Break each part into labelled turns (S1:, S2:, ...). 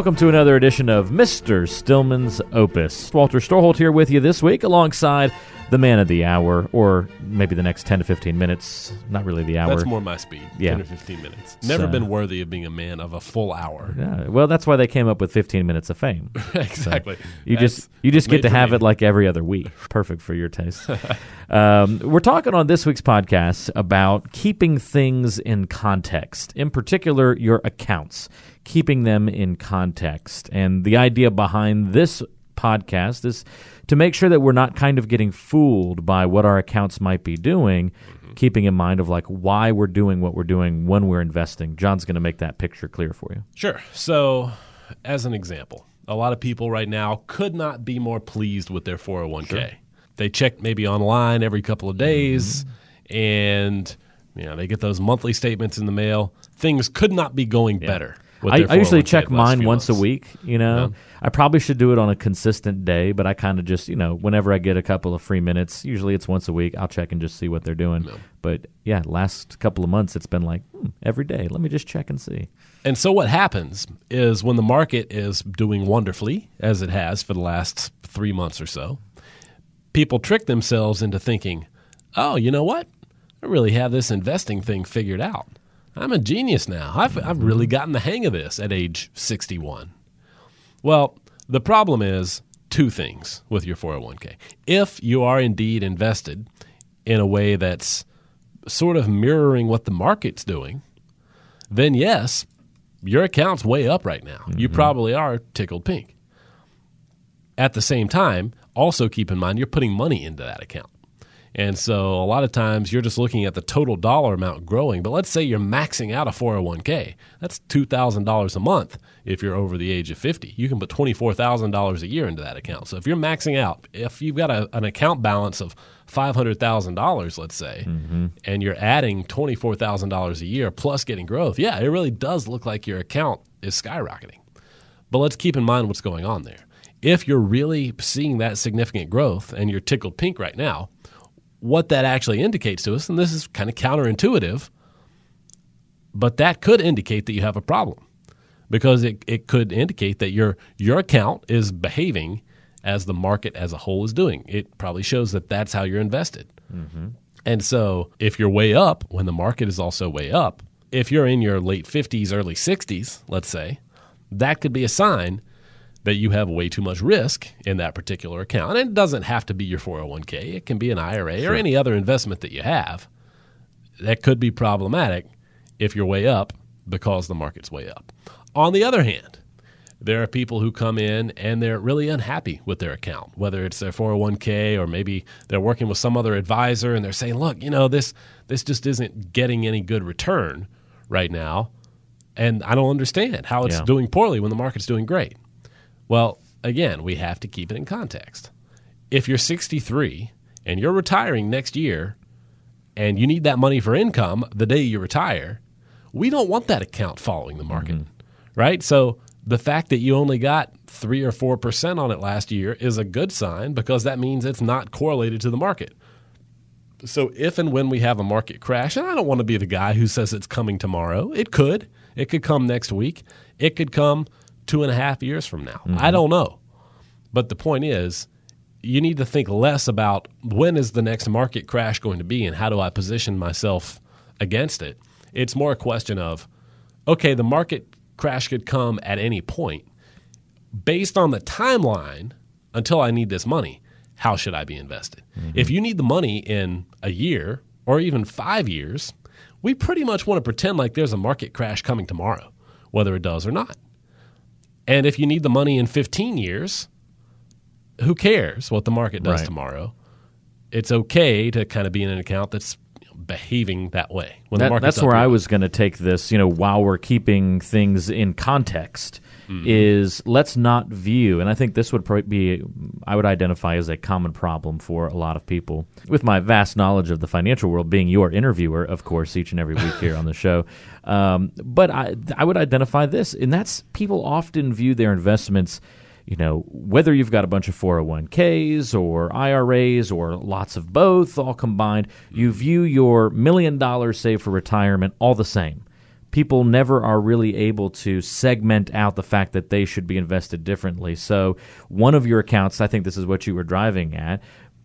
S1: Welcome to another edition of Mr. Stillman's Opus. Walter Storholt here with you this week alongside the man of the hour, or maybe the next 10 to 15 minutes. Not really the hour.
S2: That's more my speed.
S1: Yeah.
S2: 10 or 15 minutes. Never
S1: So-
S2: been worthy of being a man of a full hour.
S1: Yeah, well, that's why they came up with 15 minutes of fame.
S2: exactly.
S1: You
S2: That's
S1: just you just get to have it like every other week. Perfect for your taste. um, we're talking on this week's podcast about keeping things in context, in particular your accounts, keeping them in context. And the idea behind this podcast is to make sure that we're not kind of getting fooled by what our accounts might be doing. Mm-hmm. Keeping in mind of like why we're doing what we're doing when we're investing. John's going to make that picture clear for you.
S2: Sure. So, as an example, a lot of people right now could not be more pleased with their 401k. They check maybe online every couple of days mm-hmm. and you know, they get those monthly statements in the mail. Things could not be going better.
S1: I, I usually check mine once a week. You know, I probably should do it on a consistent day, but I kind of just you know whenever I get a couple of free minutes, usually it's once a week. I'll check and just see what they're doing. But yeah, last couple of months it's been like hmm, every day. Let me just check and see.
S2: And so what happens is when the market is doing wonderfully, as it has for the last three months or so, people trick themselves into thinking, oh, you know what? I really have this investing thing figured out. I'm a genius now. I've, I've really gotten the hang of this at age 61. Well, the problem is two things with your 401k. If you are indeed invested in a way that's sort of mirroring what the market's doing, then yes, your account's way up right now. You mm-hmm. probably are tickled pink. At the same time, also keep in mind you're putting money into that account. And so a lot of times you're just looking at the total dollar amount growing. But let's say you're maxing out a 401k. That's $2,000 a month if you're over the age of 50. You can put $24,000 a year into that account. So if you're maxing out, if you've got a, an account balance of $500,000, let's say, mm-hmm. and you're adding $24,000 a year plus getting growth, yeah, it really does look like your account is skyrocketing. But let's keep in mind what's going on there. If you're really seeing that significant growth and you're tickled pink right now, what that actually indicates to us, and this is kind of counterintuitive, but that could indicate that you have a problem because it, it could indicate that your your account is behaving as the market as a whole is doing. It probably shows that that's how you're invested. Mm-hmm. And so if you're way up when the market is also way up, if you're in your late 50s, early 60s, let's say, that could be a sign that you have way too much risk in that particular account. And it doesn't have to be your 401k, it can be an IRA or any other investment that you have. That could be problematic if you're way up because the market's way up. On the other hand, there are people who come in and they're really unhappy with their account, whether it's their 401k or maybe they're working with some other advisor and they're saying, "Look, you know, this this just isn't getting any good return right now." And I don't understand how it's
S1: Yeah.
S2: doing poorly when the market's doing great. Well, again, we have to keep it in context. If you're 63 and you're retiring next year and you need that money for income the day you retire, we don't want that account following the market, mm-hmm. right? So the fact that you only got 3 or 4% on it last year is a good sign because that means it's not correlated to the market. So if and when we have a market crash, and I don't want to be the guy who says it's coming tomorrow, it could. It could come next week. It could come two and a half years from now. I mm-hmm. don't know. But the point is, you need to think less about when is the next market crash going to be and how do I position myself against it. It's more a question of, okay, the market crash could come at any point. Based on the timeline until I need this money, how should I be invested? Mm-hmm. If you need the money in a year or even five years, we pretty much want to pretend like there's a market crash coming tomorrow, whether it does or not. And if you need the money in 15 years, who cares what the market does
S1: Right.
S2: tomorrow? It's okay to kind of be in an account that's behaving that way. When the
S1: That,
S2: market's
S1: that's where I was going to take this. You know, while we're keeping things in context,
S2: Mm-hmm.
S1: is let's not view, and I think this would probably be, I would identify as a common problem for a lot of people. With my vast knowledge of the financial world, being your interviewer, of course, each and every week here on the show, um, but I, I would identify this, and that's people often view their investments you know, whether you've got a bunch of 401ks or IRAs or lots of both all combined, you view your million dollars saved for retirement all the same people never are really able to segment out the fact that they should be invested differently. So, one of your accounts, I think this is what you were driving at,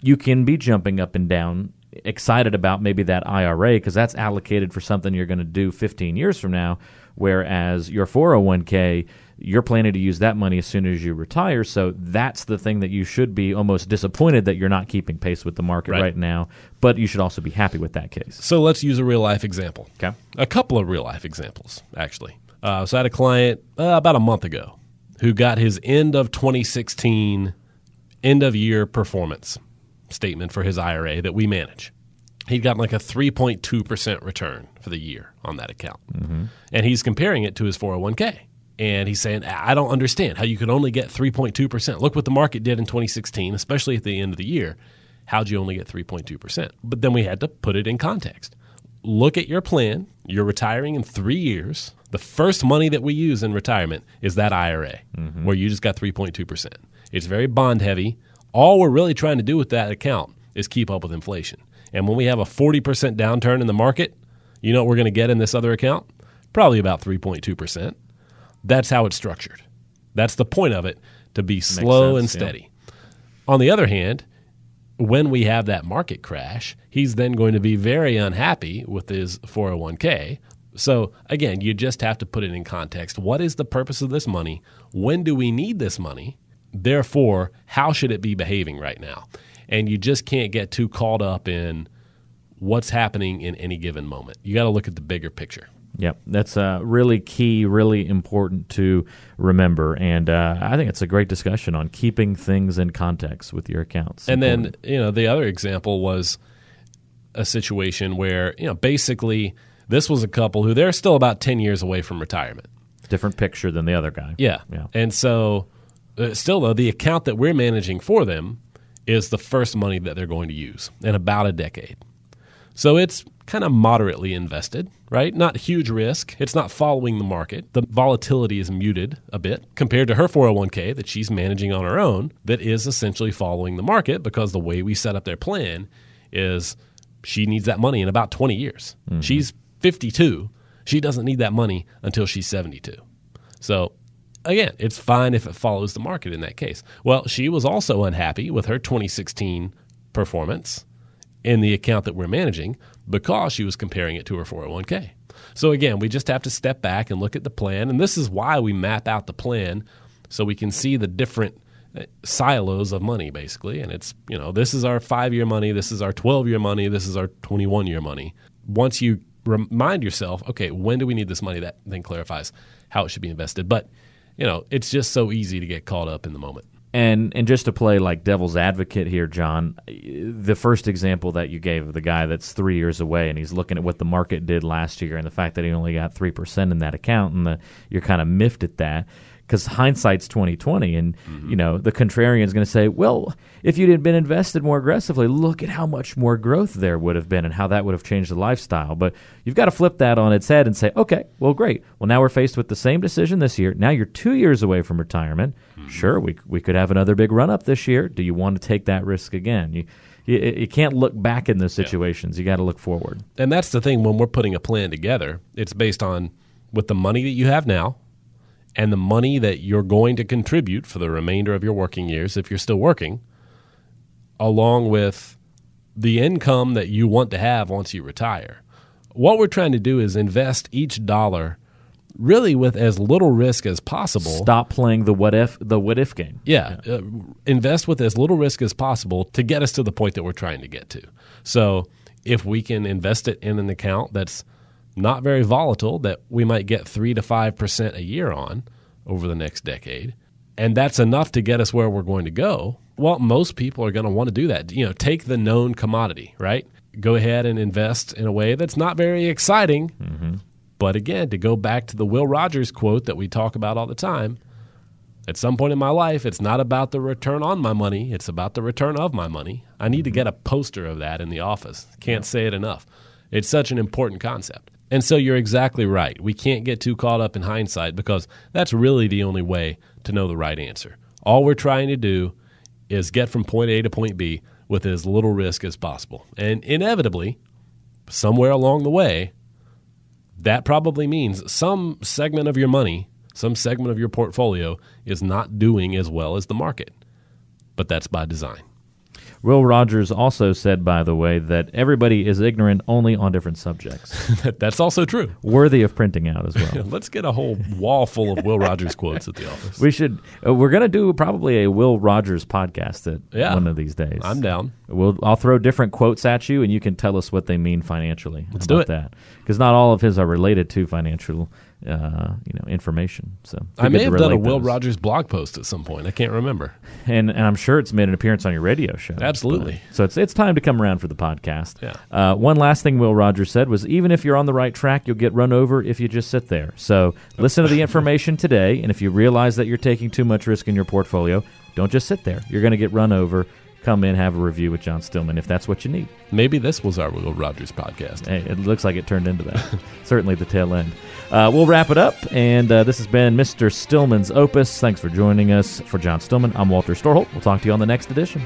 S1: you can be jumping up and down excited about maybe that IRA because that's allocated for something you're going to do 15 years from now whereas your 401k you're planning to use that money as soon as you retire so that's the thing that you should be almost disappointed that you're not keeping pace with the market right,
S2: Right.
S1: now but you should also be happy with that case
S2: So let's use a real life example.
S1: okay
S2: A couple of real life examples, actually. Uh, so I had a client uh, about a month ago who got his end of 2016 end of year performance statement for his IRA that we manage. He'd gotten like a 3.2% return for the year on that account. And he's comparing it to his 401k. And he's saying, I don't understand how you could only get 3.2%. Look what the market did in 2016, especially at the end of the year. How'd you only get 3.2%? But then we had to put it in context. Look at your plan. You're retiring in three years. The first money that we use in retirement is that IRA, mm-hmm. where you just got 3.2%. It's very bond heavy. All we're really trying to do with that account is keep up with inflation. And when we have a 40% downturn in the market, you know what we're going to get in this other account? Probably about 3.2%. That's how it's structured. That's the point of it to be slow
S1: sense,
S2: and
S1: yeah.
S2: steady. On the other hand, when we have that market crash, he's then going to be very unhappy with his 401k. So, again, you just have to put it in context. What is the purpose of this money? When do we need this money? Therefore, how should it be behaving right now? And you just can't get too caught up in what's happening in any given moment. You got to look at the bigger picture.
S1: Yep, that's uh, really key, really important to remember, and uh, I think it's a great discussion on keeping things in context with your accounts.
S2: And then, you know, the other example was a situation where, you know, basically this was a couple who they're still about 10 years away from retirement.
S1: different picture than the other guy.
S2: Yeah.
S1: yeah,
S2: And so, uh, still though, the account that we're managing for them is the first money that they're going to use in about a decade. So it's kind of moderately invested, right? Not huge risk. It's not following the market. The volatility is muted a bit compared to her 401k that she's managing on her own, that is essentially following the market because the way we set up their plan is she needs that money in about 20 years. Mm-hmm. She's 52. She doesn't need that money until she's 72. So again, it's fine if it follows the market in that case. Well, she was also unhappy with her 2016 performance in the account that we're managing because she was comparing it to her 401k. So again, we just have to step back and look at the plan, and this is why we map out the plan so we can see the different uh, silos of money basically. And it's you know this is our 5 year money this is our 12 year money this is our 21 year money. Once you remind yourself okay when do we need this money? That then clarifies how it should be invested. But you know it's just so easy to get caught up in the moment
S1: And and just to play like devil's advocate here, John, the first example that you gave of the guy that's three years away and he's looking at what the market did last year and the fact that he only got three percent in that account and the, you're kind of miffed at that because hindsight's twenty twenty and mm-hmm. you know the contrarian is going to say, well, if you'd had been invested more aggressively, look at how much more growth there would have been and how that would have changed the lifestyle. But you've got to flip that on its head and say, okay, well, great. Well, now we're faced with the same decision this year. Now you're two years away from retirement. Mm-hmm. Sure, we we could have another big run up this year. Do you want to take that risk again? You you, you can't look back in those situations. You got to look forward.
S2: and that's the thing when we're putting a plan together it's based on with the money that you have now and the money that you're going to contribute for the remainder of your working years if you're still working along with the income that you want to have once you retire what we're trying to do is invest each dollar really with as little risk as possible
S1: Stop playing the what if the what if game.
S2: yeah, uh, invest with as little risk as possible to get us to the point that we're trying to get to. So, if we can invest it in an account that's not very volatile, that we might get three to five percent a year on over the next decade, and that's enough to get us where we're going to go. Well, most people are going to want to do that. You know, take the known commodity, right? Go ahead and invest in a way that's not very exciting. Mm-hmm. But again, to go back to the Will Rogers quote that we talk about all the time, at some point in my life, it's not about the return on my money, it's about the return of my money. I need to mm-hmm. get a poster of that in the office. Can't say it enough. It's such an important concept. And so you're exactly right. We can't get too caught up in hindsight because that's really the only way to know the right answer. All we're trying to do is get from point A to point B with as little risk as possible. And inevitably, somewhere along the way, that probably means some segment of your money, some segment of your portfolio is not doing as well as the market. But that's by design.
S1: Will Rogers also said, by the way, that everybody is ignorant only on different subjects.
S2: that's also true.
S1: Worthy of printing out as well.
S2: Let's get a whole wall full of Will Rogers quotes at the office.
S1: We should. Uh, we're going to do probably a Will Rogers podcast at
S2: Yeah.
S1: one of these days.
S2: I'm down.
S1: We'll, I'll throw different quotes at you, and you can tell us what they mean financially. Let's
S2: do it.
S1: that because not all of his are related to financial, uh, you know, information. So
S2: I may have done a Will
S1: those.
S2: Rogers blog post at some point. I can't remember.
S1: and and I'm sure it's made an appearance on your radio show.
S2: Absolutely.
S1: But- so it's it's time to come around for the podcast.
S2: Yeah.
S1: Uh, one last thing Will Rogers said was, even if you're on the right track, you'll get run over if you just sit there. So listen to the information today, and if you realize that you're taking too much risk in your portfolio, don't just sit there. You're going to get run over. Come in, have a review with John Stillman if that's what you need.
S2: Maybe this was our Will Rogers podcast.
S1: Hey, it looks like it turned into that. Certainly the tail end. Uh, we'll wrap it up, and uh, this has been Mr. Stillman's Opus. Thanks for joining us. For John Stillman, I'm Walter Storholt. We'll talk to you on the next edition.